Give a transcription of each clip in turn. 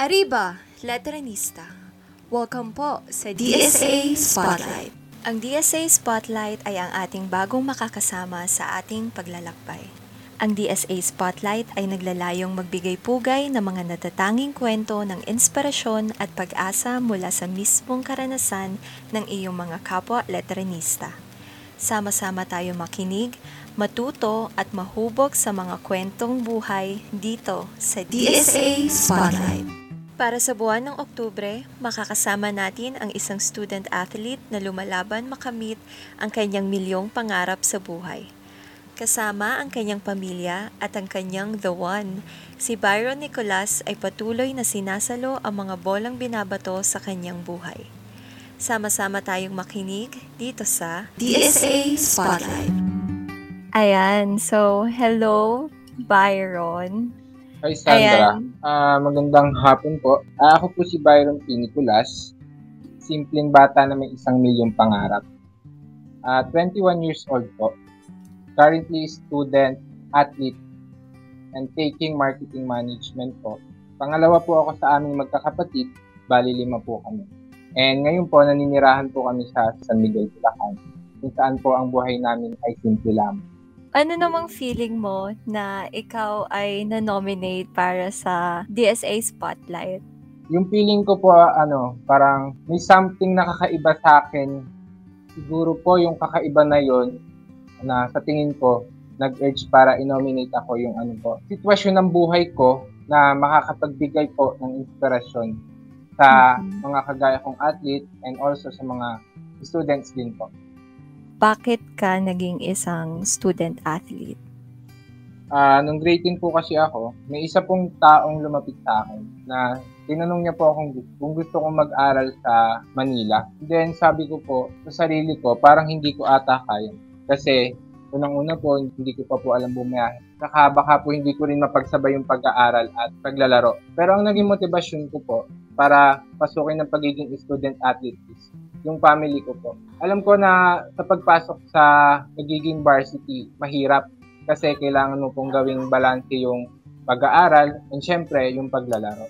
Arriba, Letranista. Welcome po sa DSA Spotlight. Ang DSA Spotlight ay ang ating bagong makakasama sa ating paglalakbay. Ang DSA Spotlight ay naglalayong magbigay pugay ng mga natatanging kwento ng inspirasyon at pag-asa mula sa mismong karanasan ng iyong mga kapwa letranista. Sama-sama tayo makinig, matuto at mahubog sa mga kwentong buhay dito sa DSA Spotlight. Para sa buwan ng Oktubre, makakasama natin ang isang student athlete na lumalaban makamit ang kanyang milyong pangarap sa buhay. Kasama ang kanyang pamilya at ang kanyang The One, si Byron Nicolas ay patuloy na sinasalo ang mga bolang binabato sa kanyang buhay. Sama-sama tayong makinig dito sa DSA Spotlight. Ayan, so hello Byron. Hi Sandra. Ah, magandang hapon po. Ah, ako po si Byron P. Nicolas, simpleng bata na may isang milyong pangarap. Ah, 21 years old po. Currently student, athlete, and taking marketing management po. Pangalawa po ako sa aming magkakapatid, bali lima po kami. And ngayon po, naninirahan po kami sa San Miguel, Bulacan, kung saan po ang buhay namin ay simple lamang. Ano namang feeling mo na ikaw ay na-nominate para sa DSA Spotlight? yung feeling ko po, ano, parang may something na kakaiba sa akin. Siguro po yung kakaiba na yon na sa tingin ko, nag-urge para i-nominate ako yung ano po, sitwasyon ng buhay ko na makakapagbigay po ng inspirasyon sa Mhm. mga kagaya kong athlete and also sa mga students din po. Bakit ka naging isang student athlete? Ah, nung grade 10 po kasi ako, may isa pong taong lumapit sa akin na tinanong niya po akong kung gusto kong mag-aral sa Manila. Then sabi ko po sa sarili ko, parang hindi ko ata kaya. Kasi unang-una po, hindi ko pa po alam bumiyahe. Saka baka po hindi ko rin mapagsabay yung pag-aaral at paglalaro. Pero ang naging motivasyon ko po para pasukin ng pagiging student athlete is yung family ko po. Alam ko na sa pagpasok sa pagiging varsity, mahirap kasi kailangan mo pong gawing balanse yung pag-aaral and syempre yung paglalaro.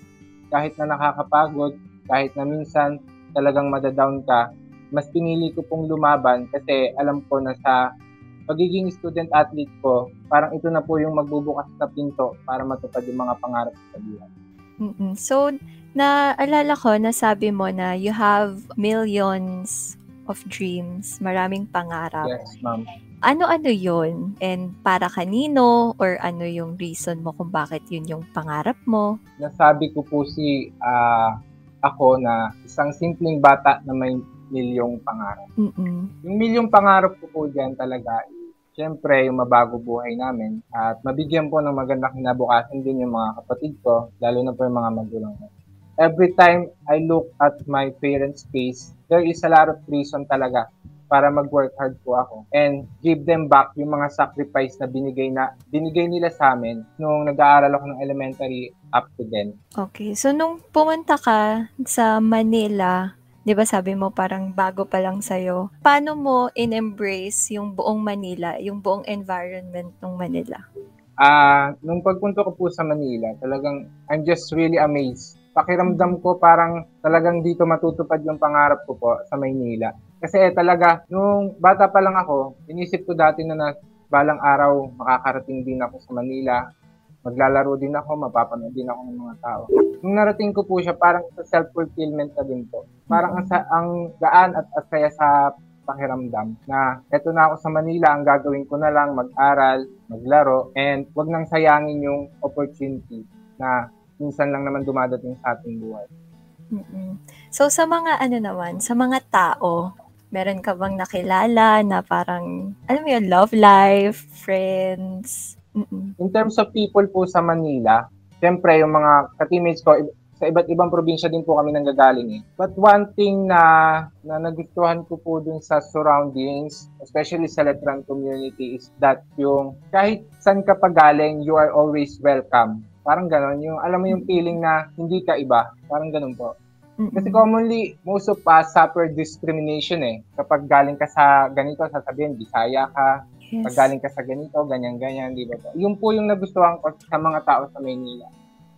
Kahit na nakakapagod, kahit na minsan talagang madadown ka, mas pinili ko pong lumaban kasi alam ko na sa pagiging student athlete ko, parang ito na po yung magbubukas sa pinto para matupad yung mga pangarap sa buhay. Mm-mm. So, naalala ko na sabi mo na you have millions of dreams, maraming pangarap. Yes, ma'am. Ano-ano yun? And para kanino? Or ano yung reason mo kung bakit yun yung pangarap mo? Nasabi ko po si ah, ako na isang simpleng bata na may milyong pangarap. Mm-mm. Yung milyong pangarap ko po dyan talaga, syempre yung mabago buhay namin at mabigyan po ng magandang kinabukasan din yung mga kapatid ko, lalo na po yung mga magulang ko. Every time I look at my parents' face, there is a lot of reason talaga para mag-work hard po ako and give them back yung mga sacrifice na binigay na binigay nila sa amin nung nag-aaral ako ng elementary up to then. Okay. So, nung pumunta ka sa Manila, di ba sabi mo parang bago pa lang sa'yo, paano mo in-embrace yung buong Manila, yung buong environment ng Manila? Ah, nung pagpunta ko po sa Manila, talagang I'm just really amazed. Pakiramdam ko parang talagang dito matutupad yung pangarap ko po sa Maynila. Kasi eh, talaga, nung bata pa lang ako, inisip ko dati na, na balang araw makakarating din ako sa Manila. Maglalaro din ako, mapapanood din ako ng mga tao. Nung narating ko po siya, parang sa self-fulfillment na din po. Parang ang, ang gaan at asaya sa pakiramdam na eto na ako sa Manila, ang gagawin ko na lang mag-aral, maglaro, and wag nang sayangin yung opportunity na minsan lang naman dumadating sa ating buhay. mm So, sa mga ano naman, sa mga tao, meron ka bang nakilala na parang, alam mo yun, love life, friends? Mm-mm. In terms of people po sa Manila, syempre yung mga ka-teammates ko, sa iba't ibang probinsya din po kami nanggagaling eh. But one thing na, na nagustuhan ko po dun sa surroundings, especially sa Letran community, is that yung kahit saan ka pa galing, you are always welcome. Parang ganon. Yung, alam mo yung feeling na hindi ka iba. Parang ganon po. Kasi commonly, most of us suffer discrimination eh. Kapag galing ka sa ganito, sasabihin, Bisaya ka. Yes. Pag galing ka sa ganito, ganyan-ganyan, di ba po? Yun po yung nagustuhan ko sa mga tao sa Maynila.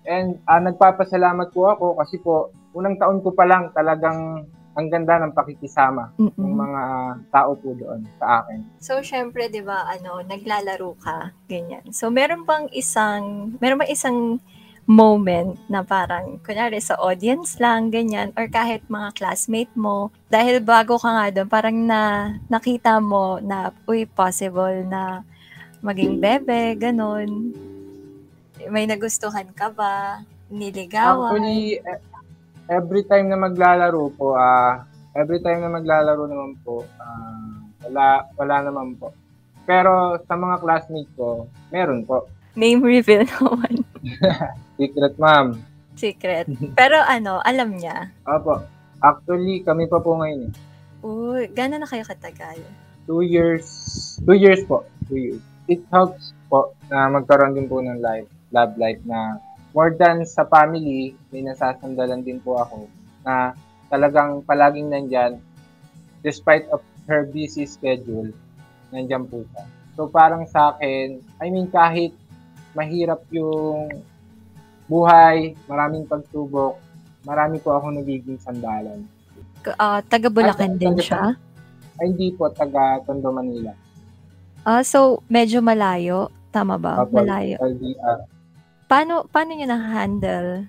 And uh, nagpapasalamat po ako kasi po, unang taon ko pa lang talagang ang ganda ng pakikisama Mm-mm. ng mga tao po doon sa akin. So, syempre, di ba, ano, naglalaro ka, ganyan. So, meron bang isang, meron bang isang moment na parang, kunyari sa audience lang, ganyan, or kahit mga classmate mo, dahil bago ka nga doon, parang na, nakita mo na, uy, possible na maging bebe, ganun. May nagustuhan ka ba? Niligawan? Actually, eh, every time na maglalaro po, ah, uh, every time na maglalaro naman po, uh, wala, wala naman po. Pero sa mga classmates ko, meron po. Name reveal naman. Secret, ma'am. Secret. Pero ano, alam niya? Opo. Actually, kami pa po ngayon eh. Uy, gano'n na kayo katagal? Two years. Two years po. Two years. It helps po na magkaroon din po ng life, love life na more than sa family, may nasasandalan din po ako na talagang palaging nandyan despite of her busy schedule, nandyan po siya. So parang sa akin, I mean kahit mahirap yung buhay, maraming pagsubok, marami po ako nagiging sandalan. Uh, taga Bulacan din siya? Ay, hindi po, taga Tondo, Manila. Ah, uh, so medyo malayo, tama ba? Apo, malayo. LDR. Paano paano niyo na-handle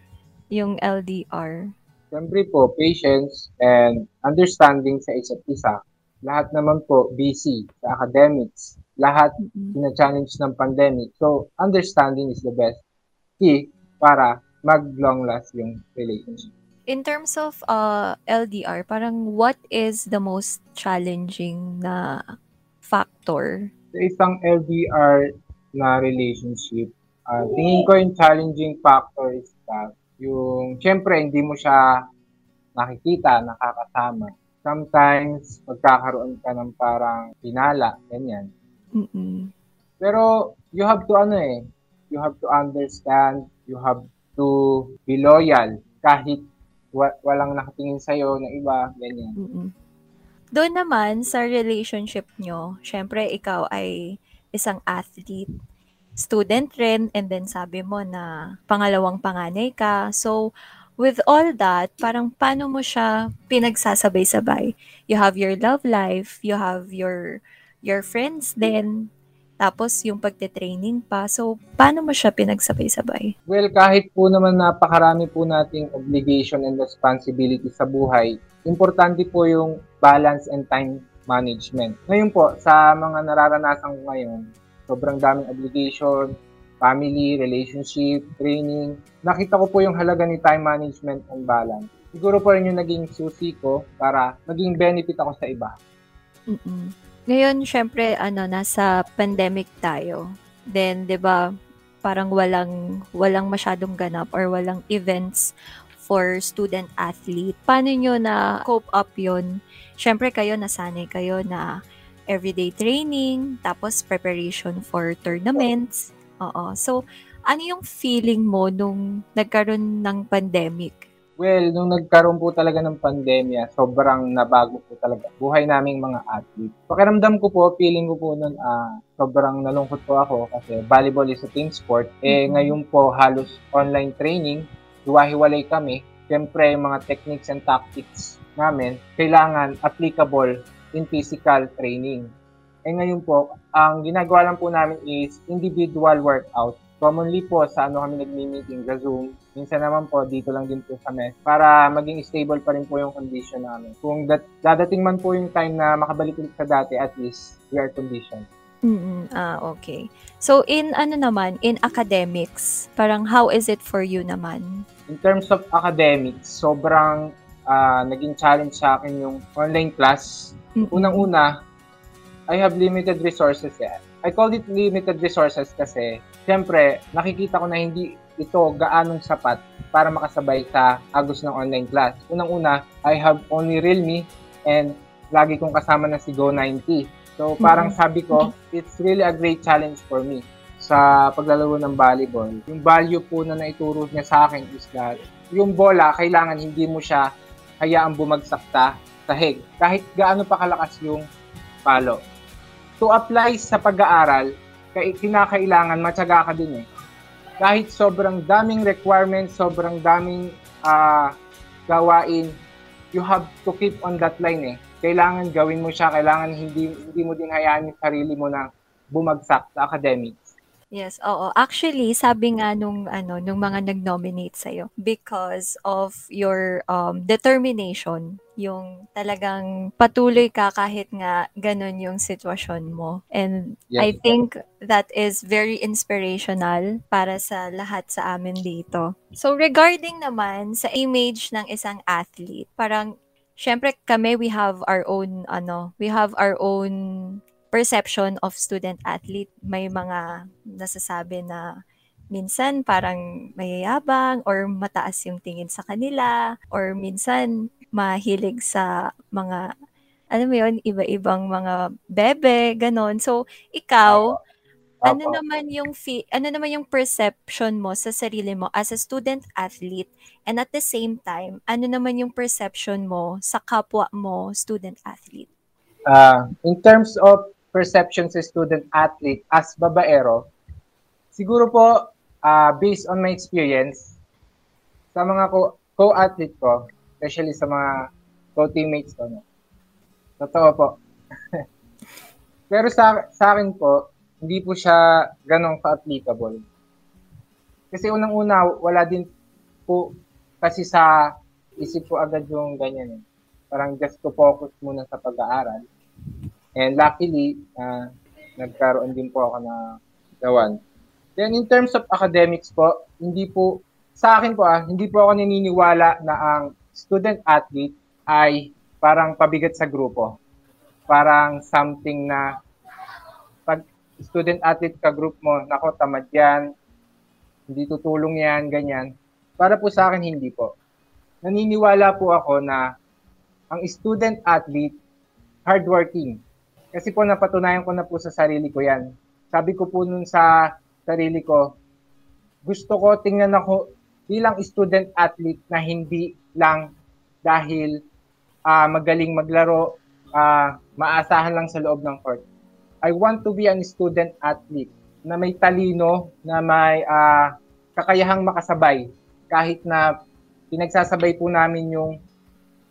yung LDR? Siyempre po, patience and understanding sa isa't isa. Lahat naman po busy sa academics. Lahat mm-hmm. challenge ng pandemic. So, understanding is the best key para mag-long last yung relationship. In terms of uh, LDR, parang what is the most challenging na factor? Sa isang LDR na relationship, Uh, tingin ko yung challenging factor is that yung, syempre, hindi mo siya nakikita, nakakasama. Sometimes, magkakaroon ka ng parang pinala, ganyan. Mm-mm. Pero, you have to, ano eh, you have to understand, you have to be loyal kahit wa- walang nakatingin sa'yo na iba, ganyan. Mm-mm. Doon naman, sa relationship nyo, syempre, ikaw ay isang athlete student rin and then sabi mo na pangalawang panganay ka. So, with all that, parang paano mo siya pinagsasabay-sabay? You have your love life, you have your your friends then tapos yung pagte-training pa. So, paano mo siya pinagsabay-sabay? Well, kahit po naman napakarami po nating obligation and responsibility sa buhay, importante po yung balance and time management. Ngayon po, sa mga nararanasan ko ngayon, sobrang daming obligation, family, relationship, training. Nakita ko po yung halaga ni time management and balance. Siguro po rin yung naging susi ko para maging benefit ako sa iba. Mm-mm. Ngayon, syempre, ano, nasa pandemic tayo. Then, di ba, parang walang, walang masyadong ganap or walang events for student athlete. Paano nyo na cope up yon? Syempre, kayo nasanay kayo na everyday training, tapos preparation for tournaments. Oo. So, ano yung feeling mo nung nagkaroon ng pandemic? Well, nung nagkaroon po talaga ng pandemya, sobrang nabago po talaga buhay naming mga athlete. Pakiramdam ko po, feeling ko po nun, ah, sobrang nalungkot po ako kasi volleyball is a team sport. Eh, mm-hmm. ngayon po halos online training, hiwa-hiwalay kami. Siyempre, yung mga techniques and tactics namin, kailangan applicable in physical training. Eh ngayon po, ang ginagawa lang po namin is individual workout. Commonly po sa ano kami nagmi-meeting sa Zoom. Minsan naman po dito lang din po sa mess para maging stable pa rin po yung condition namin. Kung dat- dadating man po yung time na makabalik ulit sa dati, at least we are conditioned. Mm, ah, okay. So, in ano naman, in academics, parang how is it for you naman? In terms of academics, sobrang uh, naging challenge sa akin yung online class Unang-una, I have limited resources eh. I call it limited resources kasi, syempre, nakikita ko na hindi ito gaanong sapat para makasabay sa agos ng online class. Unang-una, I have only Realme and lagi kong kasama na si Go90. So, parang sabi ko, it's really a great challenge for me sa paglalaro ng volleyball. Yung value po na naituro niya sa akin is that yung bola, kailangan hindi mo siya hayaang bumagsak ta sahig, kahit gaano pa kalakas yung palo. To apply sa pag-aaral, kinakailangan matyaga ka din eh. kahit sobrang daming requirements, sobrang daming uh, gawain, you have to keep on that line eh. Kailangan gawin mo siya, kailangan hindi hindi mo din hayaan yung sarili mo na bumagsak sa academics. Yes, oo. Actually, sabi nga nung ano, nung mga nag-nominate sa because of your um, determination, yung talagang patuloy ka kahit nga ganun yung sitwasyon mo. And yes. I think that is very inspirational para sa lahat sa amin dito. So regarding naman sa image ng isang athlete, parang syempre kami we have our own ano, we have our own perception of student athlete. May mga nasasabi na minsan parang mayayabang or mataas yung tingin sa kanila or minsan mahilig sa mga ano mo yun, iba-ibang mga bebe, ganon. So, ikaw, Opo. ano naman yung fi- ano naman yung perception mo sa sarili mo as a student athlete and at the same time, ano naman yung perception mo sa kapwa mo student athlete? Uh, in terms of perception sa student athlete as babaero, siguro po, uh, based on my experience, sa mga co- co-athlete ko, especially sa mga co-teammates ko, no? totoo po. Pero sa, sa akin po, hindi po siya ganong ka-applicable. Kasi unang-una, wala din po kasi sa isip ko agad yung ganyan. Eh. Parang just to focus muna sa pag-aaral. And luckily, uh, nagkaroon din po ako na gawan. Then in terms of academics po, hindi po, sa akin po ah, hindi po ako naniniwala na ang student athlete ay parang pabigat sa grupo. Parang something na pag student athlete ka group mo, nako tamad yan, hindi tutulong yan, ganyan. Para po sa akin, hindi po. Naniniwala po ako na ang student athlete, hardworking, kasi po napatunayan ko na po sa sarili ko yan. Sabi ko po nun sa sarili ko, gusto ko tingnan ako bilang student athlete na hindi lang dahil uh, magaling maglaro, uh, maasahan lang sa loob ng court. I want to be a student athlete na may talino, na may uh, kakayahang makasabay kahit na pinagsasabay po namin yung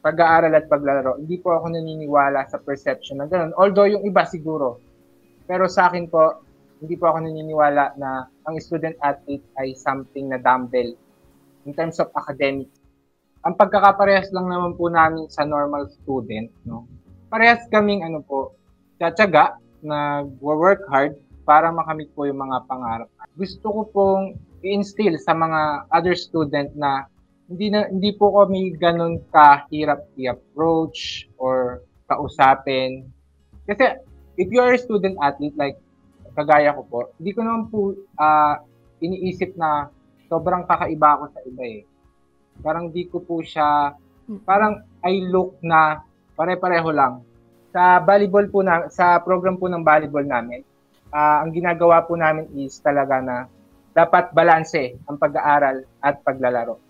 pag-aaral at paglalaro, hindi po ako naniniwala sa perception na ganun. Although yung iba siguro. Pero sa akin po, hindi po ako naniniwala na ang student athlete ay something na dumbbell in terms of academics. Ang pagkakaparehas lang naman po namin sa normal student, no? Parehas kaming ano po, tsatsaga, nag-work hard para makamit po yung mga pangarap. Gusto ko pong i-instill sa mga other student na hindi na hindi po kami ganun kahirap i-approach or kausapin. Kasi if you are a student athlete like kagaya ko po, hindi ko naman po uh, iniisip na sobrang kakaiba ako sa iba eh. Parang di ko po siya, parang I look na pare-pareho lang. Sa volleyball po na, sa program po ng volleyball namin, uh, ang ginagawa po namin is talaga na dapat balanse ang pag-aaral at paglalaro.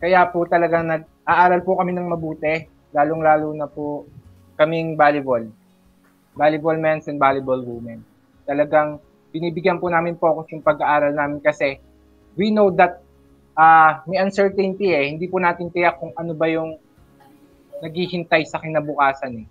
Kaya po talagang nag-aaral po kami ng mabuti, lalong-lalo na po kaming volleyball. Volleyball men's and volleyball women. Talagang binibigyan po namin focus yung pag-aaral namin kasi we know that uh, may uncertainty eh. Hindi po natin tiyak kung ano ba yung naghihintay sa kinabukasan eh.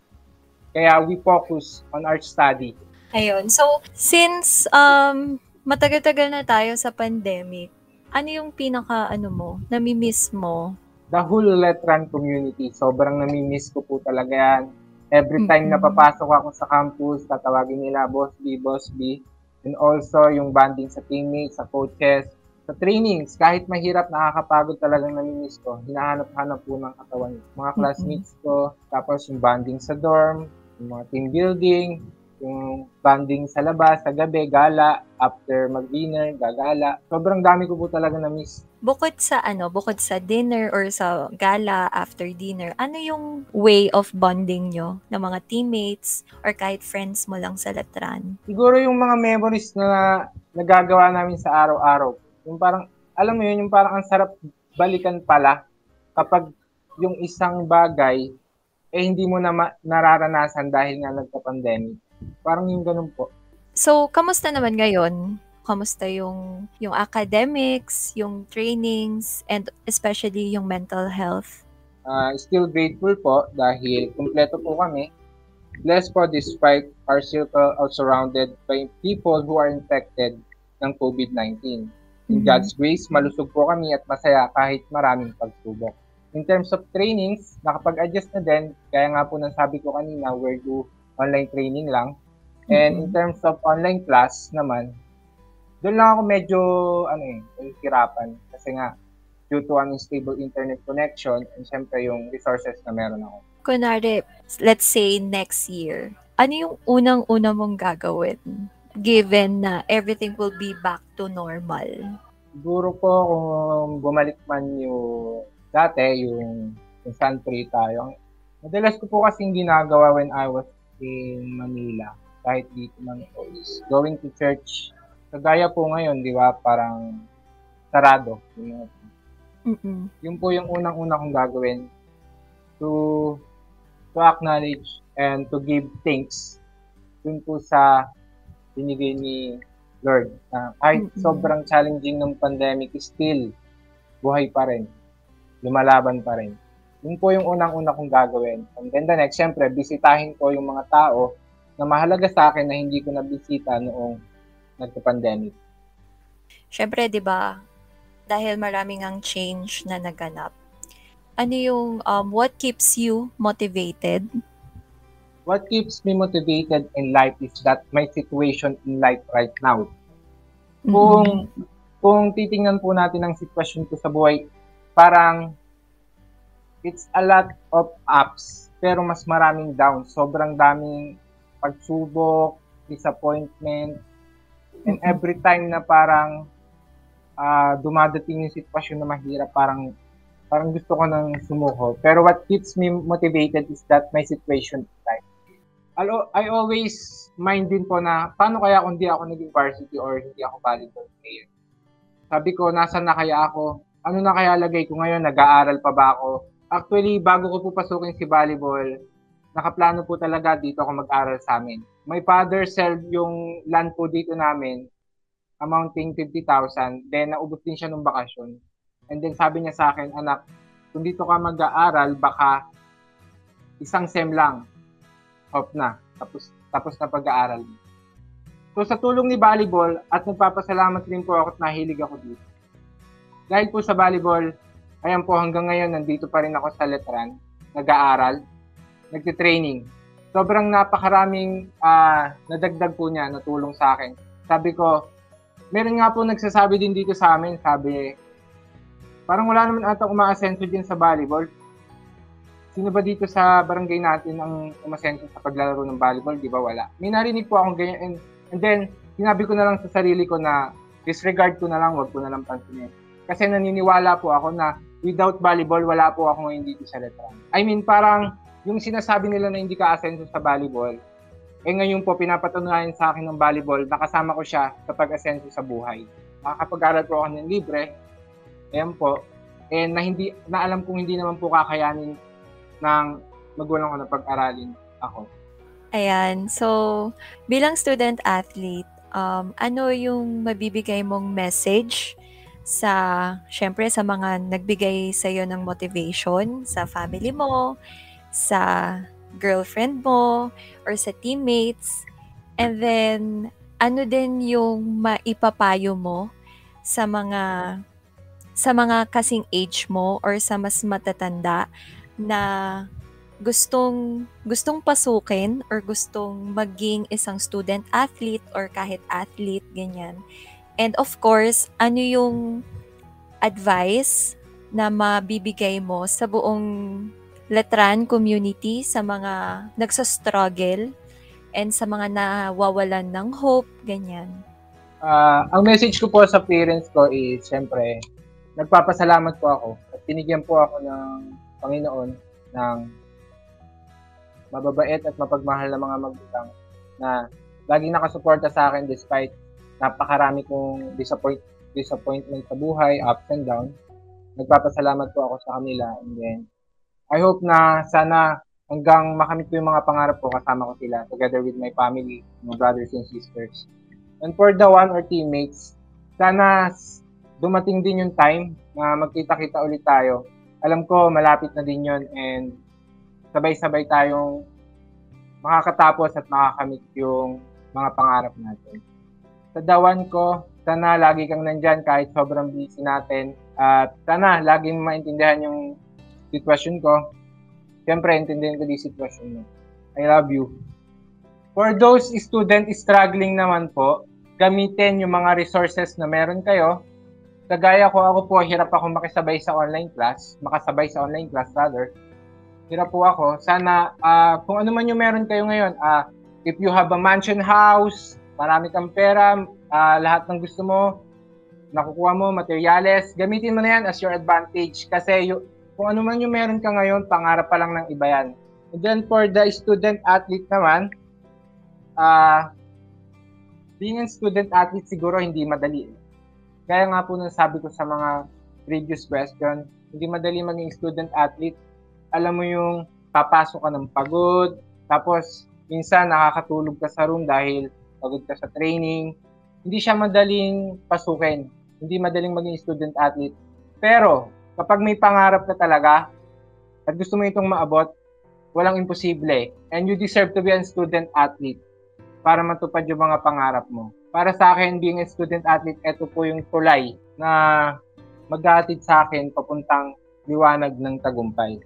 Kaya we focus on our study. Ayun. So, since um, matagal-tagal na tayo sa pandemic, ano yung pinaka ano mo, nami-miss mo? The whole Letran community. Sobrang nami-miss ko po talaga yan. Every time mm-hmm. na papasok ako sa campus, tatawagin nila Boss B, Boss B. And also yung bonding sa teammates, sa coaches, sa trainings, kahit mahirap, nakakapagod talagang nami-miss ko. Hinahanap-hanap po ng katawan. Mga classmates ko, tapos yung bonding sa dorm, yung mga team building, yung banding sa labas, sa gabi, gala, after mag-dinner, gagala. Sobrang dami ko po talaga na-miss. Bukod sa ano, bukod sa dinner or sa gala after dinner, ano yung way of bonding nyo ng mga teammates or kahit friends mo lang sa Latran? Siguro yung mga memories na nagagawa namin sa araw-araw. Yung parang, alam mo yun, yung parang ang sarap balikan pala kapag yung isang bagay eh hindi mo na ma- nararanasan dahil nga nagka-pandemic Parang yung ganun po. So, kamusta naman ngayon? Kamusta yung, yung academics, yung trainings, and especially yung mental health? Uh, still grateful po dahil kumpleto po kami. Blessed po despite our circle are surrounded by people who are infected ng COVID-19. In mm-hmm. God's grace, malusog po kami at masaya kahit maraming pagsubok. In terms of trainings, nakapag-adjust na din. Kaya nga po nang sabi ko kanina, we're do online training lang. And in terms of online class naman, doon lang ako medyo, ano eh, hirapan. Kasi nga, due to unstable internet connection and syempre yung resources na meron ako. Kunwari, let's say next year, ano yung unang-una mong gagawin given na everything will be back to normal? Siguro po kung bumalik man yung dati, yung kung saan free tayo. Madalas ko po kasing ginagawa when I was in Manila, kahit dito man po, is going to church. Kagaya po ngayon, di ba, parang sarado. Yung, Mm-mm. Yun po yung unang-una kong gagawin to to acknowledge and to give thanks dun po sa binigay ni Lord. Na kahit mm-hmm. sobrang challenging ng pandemic, still buhay pa rin lumalaban pa rin. Yun po yung unang-una kong gagawin. And then the next, syempre, bisitahin ko yung mga tao na mahalaga sa akin na hindi ko nabisita noong nagka-pandemic. Syempre, di ba, dahil maraming ang change na naganap, ano yung, um, what keeps you motivated? What keeps me motivated in life is that my situation in life right now. Mm-hmm. Kung, kung titingnan po natin ang sitwasyon ko sa buhay, parang it's a lot of ups pero mas maraming down. Sobrang daming pagsubok, disappointment, and every time na parang uh, dumadating yung sitwasyon na mahirap, parang parang gusto ko nang sumuko. Pero what keeps me motivated is that my situation is life. I always mind din po na paano kaya kung hindi ako naging varsity or hindi ako volleyball player. Sabi ko, nasa na kaya ako? ano na kaya lagay ko ngayon, nag-aaral pa ba ako? Actually, bago ko po pasukin si volleyball, nakaplano po talaga dito ako mag-aral sa amin. My father sold yung land po dito namin, amounting 50,000. Then, naubos din siya nung bakasyon. And then, sabi niya sa akin, anak, kung dito ka mag-aaral, baka isang sem lang. Off na. Tapos, tapos na pag-aaral So, sa tulong ni volleyball, at nagpapasalamat rin po ako at nahilig ako dito dahil po sa volleyball, ayan po hanggang ngayon nandito pa rin ako sa Letran, nag-aaral, nagte-training. Sobrang napakaraming uh, nadagdag po niya, natulong sa akin. Sabi ko, meron nga po nagsasabi din dito sa amin, sabi, parang wala naman ata umaasenso din sa volleyball. Sino ba dito sa barangay natin ang umasenso sa paglalaro ng volleyball? Di ba wala? May narinig po akong ganyan. And, and then, sinabi ko na lang sa sarili ko na disregard ko na lang, wag ko na lang pansinin. Kasi naniniwala po ako na without volleyball, wala po ako ngayon dito sa Letran. I mean, parang yung sinasabi nila na hindi ka asenso sa volleyball, eh ngayon po pinapatunayan sa akin ng volleyball, nakasama ko siya sa pag-asenso sa buhay. Makakapag-aral po ako ng libre, ayan po, eh na, hindi, na alam kong hindi naman po kakayanin ng magulang ko na pag-aralin ako. Ayan, so bilang student athlete, um, ano yung mabibigay mong message sa, syempre, sa mga nagbigay sa iyo ng motivation, sa family mo, sa girlfriend mo, or sa teammates. And then, ano din yung maipapayo mo sa mga sa mga kasing age mo or sa mas matatanda na gustong gustong pasukin or gustong maging isang student athlete or kahit athlete ganyan And of course, ano yung advice na mabibigay mo sa buong Letran community sa mga nagsa-struggle and sa mga nawawalan ng hope, ganyan? Uh, ang message ko po sa parents ko is, syempre, nagpapasalamat po ako at tinigyan po ako ng Panginoon ng mababait at mapagmahal na mga magulang na laging nakasuporta sa akin despite napakarami kong disappoint, disappointment sa buhay, ups and downs. Nagpapasalamat po ako sa kanila and then I hope na sana hanggang makamit ko yung mga pangarap ko kasama ko sila together with my family, my brothers and sisters. And for the one or teammates, sana dumating din yung time na magkita-kita ulit tayo. Alam ko, malapit na din yon and sabay-sabay tayong makakatapos at makakamit yung mga pangarap natin. Sa dawan ko, sana lagi kang nandyan kahit sobrang busy natin. At sana laging maintindihan yung sitwasyon ko. Siyempre, intindihan ko yung sitwasyon mo. I love you. For those student struggling naman po, gamitin yung mga resources na meron kayo. Kagaya ko, ako po, hirap ako makisabay sa online class, makasabay sa online class rather. Hirap po ako. Sana, uh, kung ano man yung meron kayo ngayon, uh, if you have a mansion house, marami kang pera, uh, lahat ng gusto mo, nakukuha mo, materials, gamitin mo na yan as your advantage. Kasi yung, kung ano man yung meron ka ngayon, pangarap pa lang ng iba yan. And then for the student athlete naman, uh, being a student athlete siguro hindi madali. Kaya nga po nang sabi ko sa mga previous question, hindi madali maging student athlete. Alam mo yung papasok ka ng pagod, tapos minsan nakakatulog ka sa room dahil pagod ka sa training. Hindi siya madaling pasukin. Hindi madaling maging student athlete. Pero kapag may pangarap ka talaga at gusto mo itong maabot, walang imposible. And you deserve to be a student athlete para matupad yung mga pangarap mo. Para sa akin, being a student athlete, ito po yung tulay na maghatid sa akin papuntang liwanag ng tagumpay.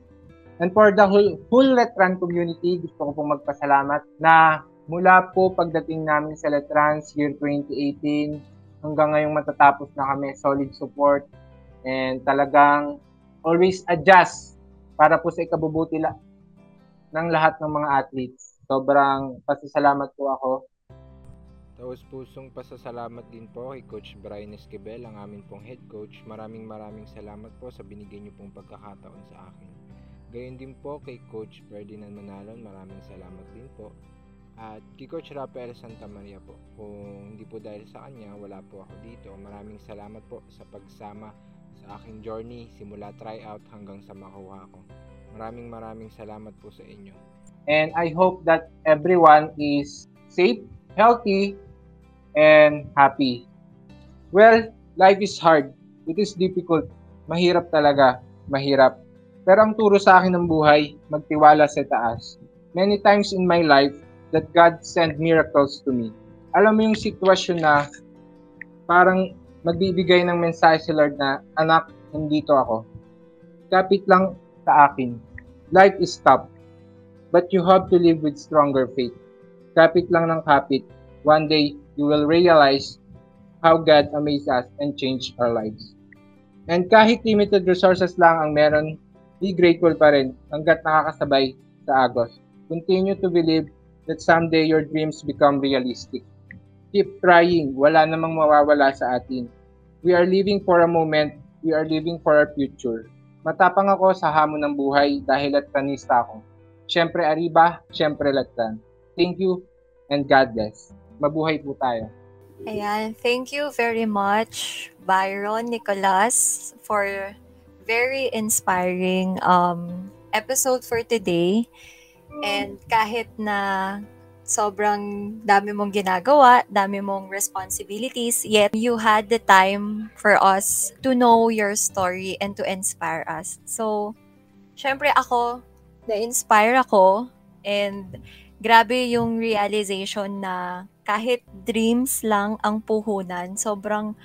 And for the whole, whole Letran community, gusto ko pong magpasalamat na mula po pagdating namin sa Letrans year 2018 hanggang ngayong matatapos na kami, solid support and talagang always adjust para po sa ikabubuti la- ng lahat ng mga athletes. Sobrang pasasalamat po ako. Taos pusong pasasalamat din po kay Coach Brian Esquivel, ang amin pong head coach. Maraming maraming salamat po sa binigay niyo pong pagkakataon sa akin. Gayon din po kay Coach Ferdinand Manalon, maraming salamat din po. At kay Coach Rafael Santa Maria po, kung hindi po dahil sa kanya, wala po ako dito. Maraming salamat po sa pagsama sa aking journey simula tryout hanggang sa makuha ko. Maraming maraming salamat po sa inyo. And I hope that everyone is safe, healthy, and happy. Well, life is hard. It is difficult. Mahirap talaga. Mahirap. Pero ang turo sa akin ng buhay, magtiwala sa taas. Many times in my life, that God sent miracles to me. Alam mo yung sitwasyon na parang magbibigay ng mensahe si Lord na, anak, nandito ako. Kapit lang sa akin. Life is tough but you have to live with stronger faith. Kapit lang ng kapit, one day you will realize how God amazes us and change our lives. And kahit limited resources lang ang meron, be grateful pa rin hanggat nakakasabay sa Agos. Continue to believe that someday your dreams become realistic. Keep trying, wala namang mawawala sa atin. We are living for a moment, we are living for our future. Matapang ako sa hamon ng buhay dahil at kanista ako Siyempre Ariba, siyempre Latran. Thank you and God bless. Mabuhay po tayo. Ayan, thank you very much, Byron Nicolas, for very inspiring um, episode for today. And kahit na sobrang dami mong ginagawa, dami mong responsibilities, yet you had the time for us to know your story and to inspire us. So, syempre ako, na-inspire ako and grabe yung realization na kahit dreams lang ang puhunan, sobrang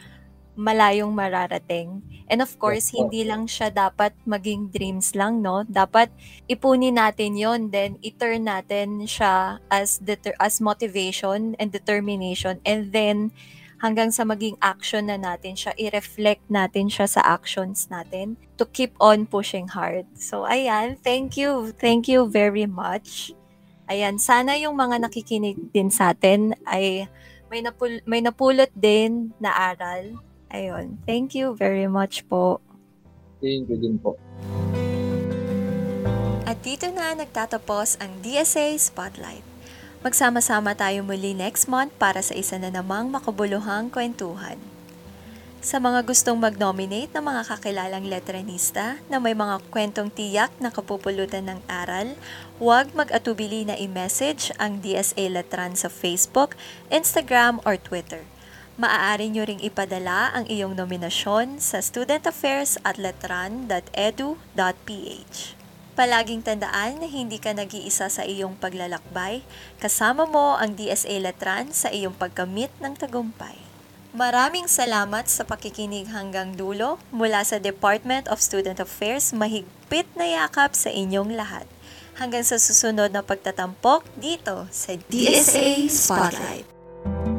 malayong mararating. And of course, hindi lang siya dapat maging dreams lang, no? Dapat ipunin natin yon then i-turn natin siya as deter- as motivation and determination and then hanggang sa maging action na natin siya, i-reflect natin siya sa actions natin to keep on pushing hard. So, ayan, thank you. Thank you very much. Ayan, sana yung mga nakikinig din sa atin ay may, napul- may napulot din na aral. Ayun, thank you very much po. Thank you din po. At dito na nagtatapos ang DSA Spotlight. Magsama-sama tayo muli next month para sa isa na namang makabuluhang kwentuhan. Sa mga gustong mag-nominate ng mga kakilalang letranista na may mga kwentong tiyak na kapupulutan ng aral, huwag mag-atubili na i-message ang DSA Letran sa Facebook, Instagram, or Twitter. Maaari nyo ring ipadala ang iyong nominasyon sa studentaffairs at letran.edu.ph. Palaging tandaan na hindi ka nag-iisa sa iyong paglalakbay, kasama mo ang DSA Letran sa iyong pagkamit ng tagumpay. Maraming salamat sa pakikinig hanggang dulo mula sa Department of Student Affairs mahigpit na yakap sa inyong lahat. Hanggang sa susunod na pagtatampok dito sa DSA Spotlight.